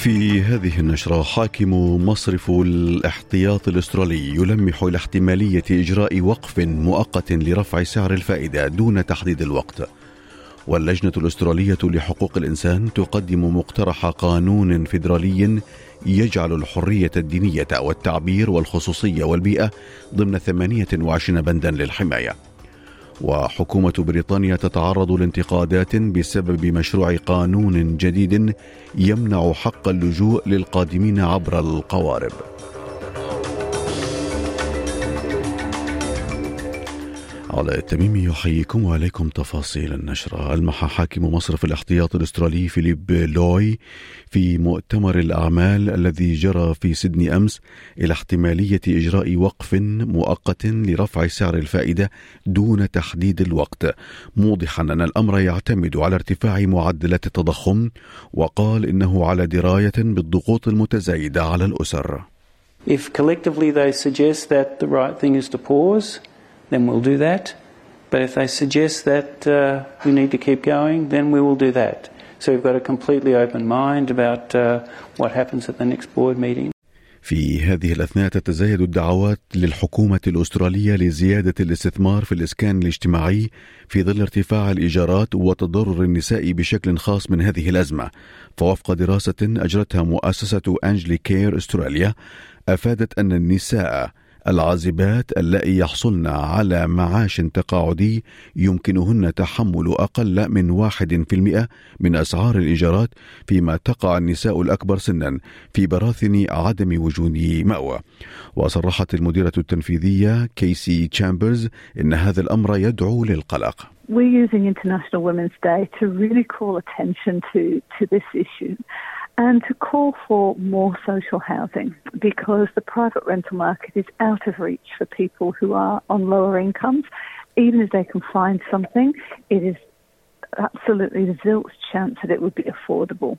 في هذه النشرة حاكم مصرف الاحتياط الأسترالي يلمح إلى احتمالية إجراء وقف مؤقت لرفع سعر الفائدة دون تحديد الوقت. واللجنة الأسترالية لحقوق الإنسان تقدم مقترح قانون فيدرالي يجعل الحرية الدينية والتعبير والخصوصية والبيئة ضمن 28 بندا للحماية. وحكومة بريطانيا تتعرض لانتقادات بسبب مشروع قانون جديد يمنع حق اللجوء للقادمين عبر القوارب. علاء التميمي يحييكم وعليكم تفاصيل النشرة. المح حاكم مصرف الاحتياط الأسترالي فيليب لوي في مؤتمر الأعمال الذي جرى في سيدني أمس إلى احتمالية إجراء وقف مؤقت لرفع سعر الفائدة دون تحديد الوقت. موضحا أن الأمر يعتمد على ارتفاع معدلات التضخم وقال إنه على دراية بالضغوط المتزايدة على الأسر. If collectively they suggest that the right thing is to pause, then we'll do that. But if they suggest that uh, we need to keep going, then we will do that. So we've got a completely open mind about uh, what happens at the next board meeting. في هذه الأثناء تتزايد الدعوات للحكومة الأسترالية لزيادة الاستثمار في الإسكان الاجتماعي في ظل ارتفاع الإيجارات وتضرر النساء بشكل خاص من هذه الأزمة فوفق دراسة أجرتها مؤسسة أنجلي كير أستراليا أفادت أن النساء العازبات اللائي يحصلن على معاش تقاعدي يمكنهن تحمل أقل من واحد في المئة من أسعار الإيجارات فيما تقع النساء الأكبر سنا في براثن عدم وجود مأوى وصرحت المديرة التنفيذية كيسي تشامبرز إن هذا الأمر يدعو للقلق We're using International Women's Day to really call attention to, to this issue. And to call for more social housing because the private rental market is out of reach for people who are on lower incomes. Even if they can find something, it is absolutely zilch chance that it would be affordable.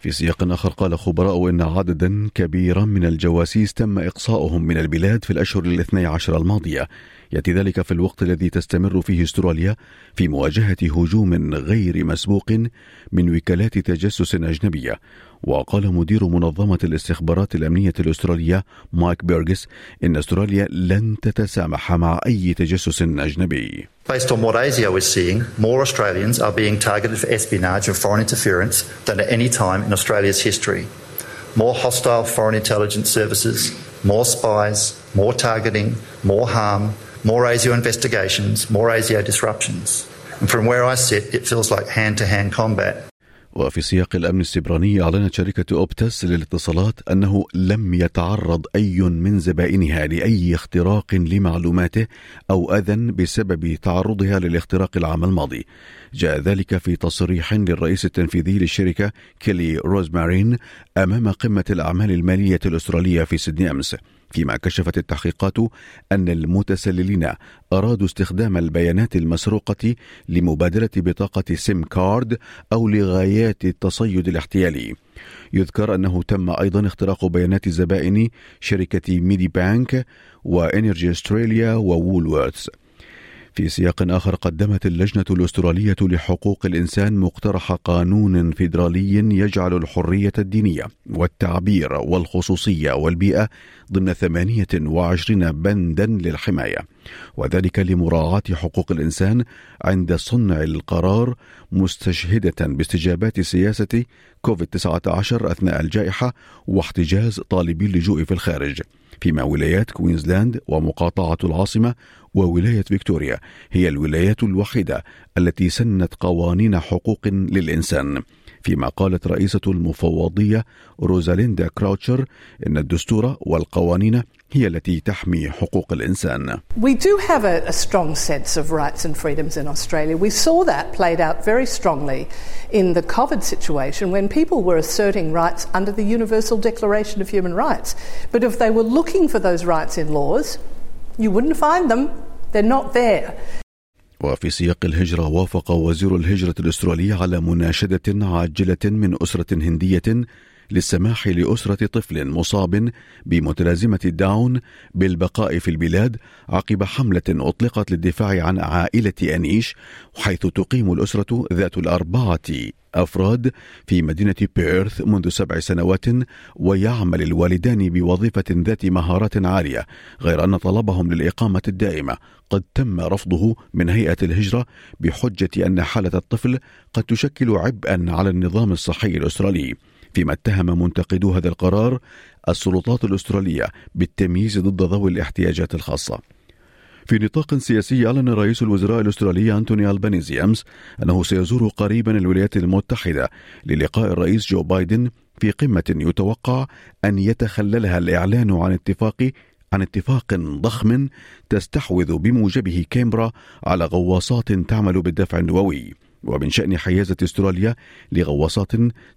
في سياق آخر قال خبراء إن عددا كبيرا من الجواسيس تم إقصاؤهم من البلاد في الأشهر الاثني عشر الماضية يأتي ذلك في الوقت الذي تستمر فيه استراليا في مواجهة هجوم غير مسبوق من وكالات تجسس أجنبية وقال مدير منظمة الاستخبارات الأمنية الأسترالية مايك بيرغس إن أستراليا لن تتسامح مع أي تجسس أجنبي Based on what ASIO is seeing, more Australians are being targeted for espionage and foreign interference than at any time in Australia's history. More hostile foreign intelligence services, more spies, more targeting, more harm, more ASIO investigations, more ASIO disruptions. And from where I sit, it feels like hand to hand combat. وفي سياق الأمن السبراني أعلنت شركة أوبتس للاتصالات أنه لم يتعرض أي من زبائنها لأي اختراق لمعلوماته أو أذى بسبب تعرضها للاختراق العام الماضي جاء ذلك في تصريح للرئيس التنفيذي للشركة كيلي روزمارين أمام قمة الأعمال المالية الأسترالية في سيدني أمس فيما كشفت التحقيقات أن المتسللين أرادوا استخدام البيانات المسروقة لمبادلة بطاقة SIM card أو لغايات التصيد الاحتيالي. يذكر أنه تم أيضا اختراق بيانات زبائن شركة ميدي بانك وإنرجي أستراليا ووولورث في سياق آخر قدمت اللجنة الأسترالية لحقوق الإنسان مقترح قانون فيدرالي يجعل الحرية الدينية والتعبير والخصوصية والبيئة ضمن 28 بندا للحماية وذلك لمراعاة حقوق الإنسان عند صنع القرار مستشهدة باستجابات سياسة كوفيد 19 أثناء الجائحة واحتجاز طالبي اللجوء في الخارج. فيما ولايات كوينزلاند ومقاطعة العاصمة وولاية فيكتوريا هي الولايات الوحيدة التي سنت قوانين حقوق للإنسان. فيما قالت رئيسة المفوضية روزاليندا كراوتشر إن الدستور والقوانين هي التي تحمي حقوق الإنسان We do have a, a strong sense of rights and freedoms in Australia. We saw that played out very strongly in the COVID situation when people were asserting rights under the Universal Declaration of Human Rights. But if they were looking for those rights in laws, you wouldn't find them They're not there. وفي سياق الهجرة وافق وزير الهجرة الأسترالي على مناشدة عاجلة من أسرة هندية للسماح لأسرة طفل مصاب بمتلازمة داون بالبقاء في البلاد عقب حملة أطلقت للدفاع عن عائلة أنيش حيث تقيم الأسرة ذات الأربعة أفراد في مدينة بيرث منذ سبع سنوات ويعمل الوالدان بوظيفة ذات مهارات عالية غير أن طلبهم للإقامة الدائمة. قد تم رفضه من هيئة الهجرة بحجة أن حالة الطفل قد تشكل عبئا على النظام الصحي الأسترالي. فيما اتهم منتقدو هذا القرار السلطات الأسترالية بالتمييز ضد ذوي الاحتياجات الخاصة. في نطاق سياسي أعلن رئيس الوزراء الأسترالي أنتوني ألبانيزي أمس أنه سيزور قريبا الولايات المتحدة للقاء الرئيس جو بايدن في قمة يتوقع أن يتخللها الإعلان عن اتفاق عن اتفاق ضخم تستحوذ بموجبه كامبرا على غواصات تعمل بالدفع النووي. ومن شأن حيازة استراليا لغواصات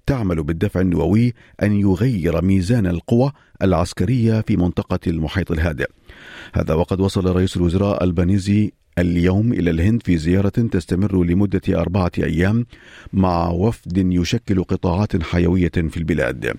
تعمل بالدفع النووي أن يغير ميزان القوى العسكرية في منطقة المحيط الهادئ. هذا وقد وصل رئيس الوزراء البانيزي اليوم إلى الهند في زيارة تستمر لمدة أربعة أيام مع وفد يشكل قطاعات حيوية في البلاد.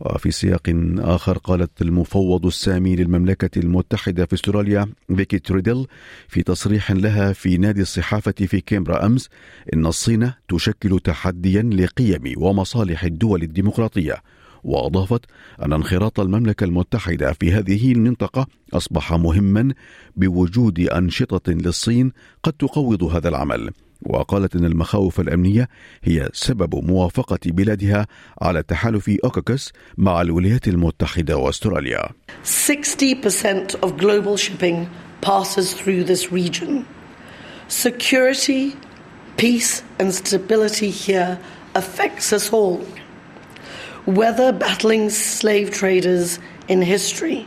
وفي سياق آخر قالت المفوض السامي للمملكة المتحدة في أستراليا فيكي تريدل في تصريح لها في نادي الصحافة في كامبرا أمس إن الصين تشكل تحديا لقيم ومصالح الدول الديمقراطية. وأضافت أن انخراط المملكة المتحدة في هذه المنطقة أصبح مهما بوجود أنشطة للصين قد تقوض هذا العمل. وقالت ان المخاوف الامنيه هي سبب موافقه بلادها على تحالف اوكاكس مع الولايات المتحده واستراليا. 60% of global shipping passes through this region. Security, peace and stability here affects us all. Whether battling slave traders in history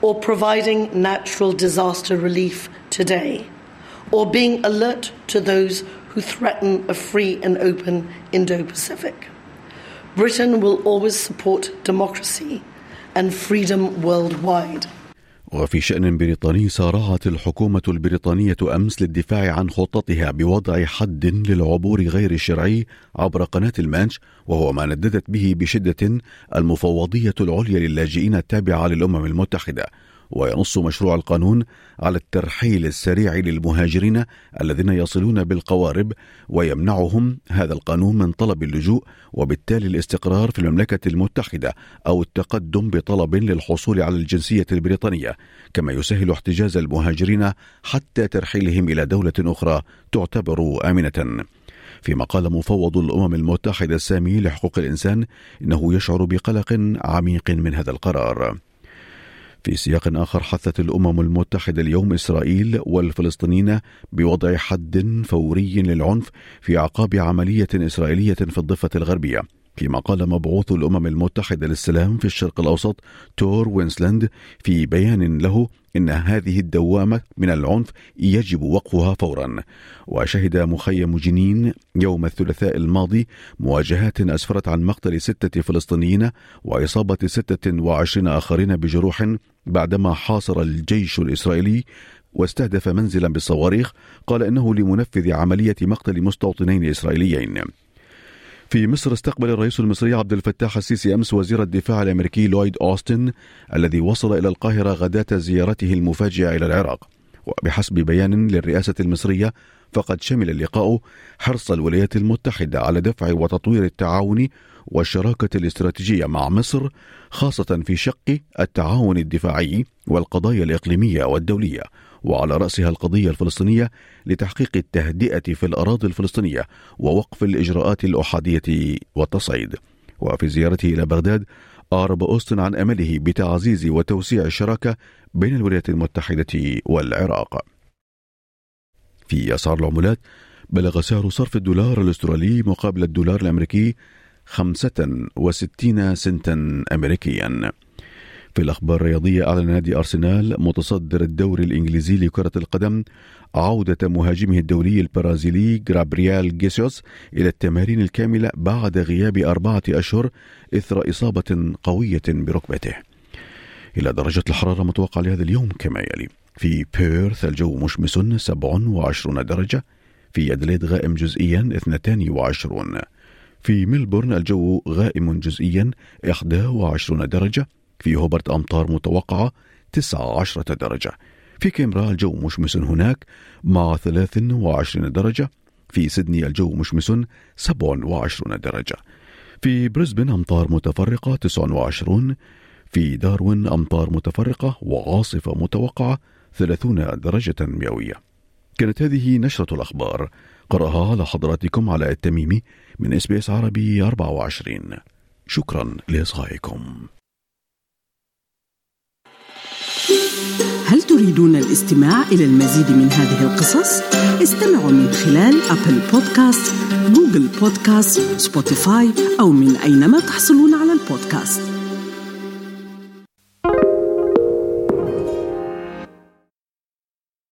or providing natural disaster relief today or being alert to those who threaten a free and open Indo Pacific. Britain will always support democracy and freedom worldwide. وفي شأن بريطاني سارعت الحكومة البريطانية أمس للدفاع عن خطتها بوضع حد للعبور غير الشرعي عبر قناة المانش وهو ما نددت به بشدة المفوضية العليا للاجئين التابعة للأمم المتحدة وينص مشروع القانون على الترحيل السريع للمهاجرين الذين يصلون بالقوارب ويمنعهم هذا القانون من طلب اللجوء وبالتالي الاستقرار في المملكة المتحدة أو التقدم بطلب للحصول على الجنسية البريطانية كما يسهل احتجاز المهاجرين حتى ترحيلهم إلى دولة أخرى تعتبر آمنة. فيما قال مفوض الأمم المتحدة السامي لحقوق الإنسان إنه يشعر بقلق عميق من هذا القرار. في سياق آخر حثت الأمم المتحدة اليوم إسرائيل والفلسطينيين بوضع حد فوري للعنف في أعقاب عملية إسرائيلية في الضفة الغربية فيما قال مبعوث الأمم المتحدة للسلام في الشرق الأوسط تور وينسلاند في بيان له إن هذه الدوامة من العنف يجب وقفها فورا. وشهد مخيم جنين يوم الثلاثاء الماضي مواجهات أسفرت عن مقتل ستة فلسطينيين وإصابة ستة وعشرين آخرين بجروح بعدما حاصر الجيش الإسرائيلي واستهدف منزلا بالصواريخ قال إنه لمنفذ عملية مقتل مستوطنين إسرائيليين. في مصر استقبل الرئيس المصري عبد الفتاح السيسي أمس وزير الدفاع الأمريكي لويد أوستن الذي وصل إلى القاهرة غداة زيارته المفاجئة إلى العراق. وبحسب بيان للرئاسة المصرية فقد شمل اللقاء حرص الولايات المتحدة على دفع وتطوير التعاون والشراكة الاستراتيجية مع مصر خاصة في شق التعاون الدفاعي والقضايا الإقليمية والدولية وعلى رأسها القضية الفلسطينية لتحقيق التهدئة في الأراضي الفلسطينية ووقف الإجراءات الأحادية والتصعيد. وفي زيارته إلى بغداد أعرب أوستن عن أمله بتعزيز وتوسيع الشراكة بين الولايات المتحدة والعراق. في أسعار العملات بلغ سعر صرف الدولار الأسترالي مقابل الدولار الأمريكي 65 سنتا أمريكيا. في الأخبار الرياضية أعلن نادي أرسنال متصدر الدوري الإنجليزي لكرة القدم عودة مهاجمه الدولي البرازيلي جرابريال جيسوس إلى التمارين الكاملة بعد غياب أربعة أشهر إثر إصابة قوية بركبته. إلى درجة الحرارة المتوقعة لهذا اليوم كما يلي. في بيرث الجو مشمس 27 درجة في أدليد غائم جزئيا 22 في ملبورن الجو غائم جزئيا 21 درجة في هوبرت أمطار متوقعة 19 درجة في كامبرا الجو مشمس هناك مع 23 درجة في سيدني الجو مشمس 27 درجة في بريسبن أمطار متفرقة 29 في داروين أمطار متفرقة وعاصفة متوقعة 30 درجة مئوية. كانت هذه نشرة الأخبار قرأها على حضراتكم علي التميمي من SBS عربي 24 شكرا لإصغائكم. هل تريدون الاستماع إلى المزيد من هذه القصص؟ استمعوا من خلال Apple Podcasts، Google Podcasts، Spotify أو من أينما تحصلون على البودكاست.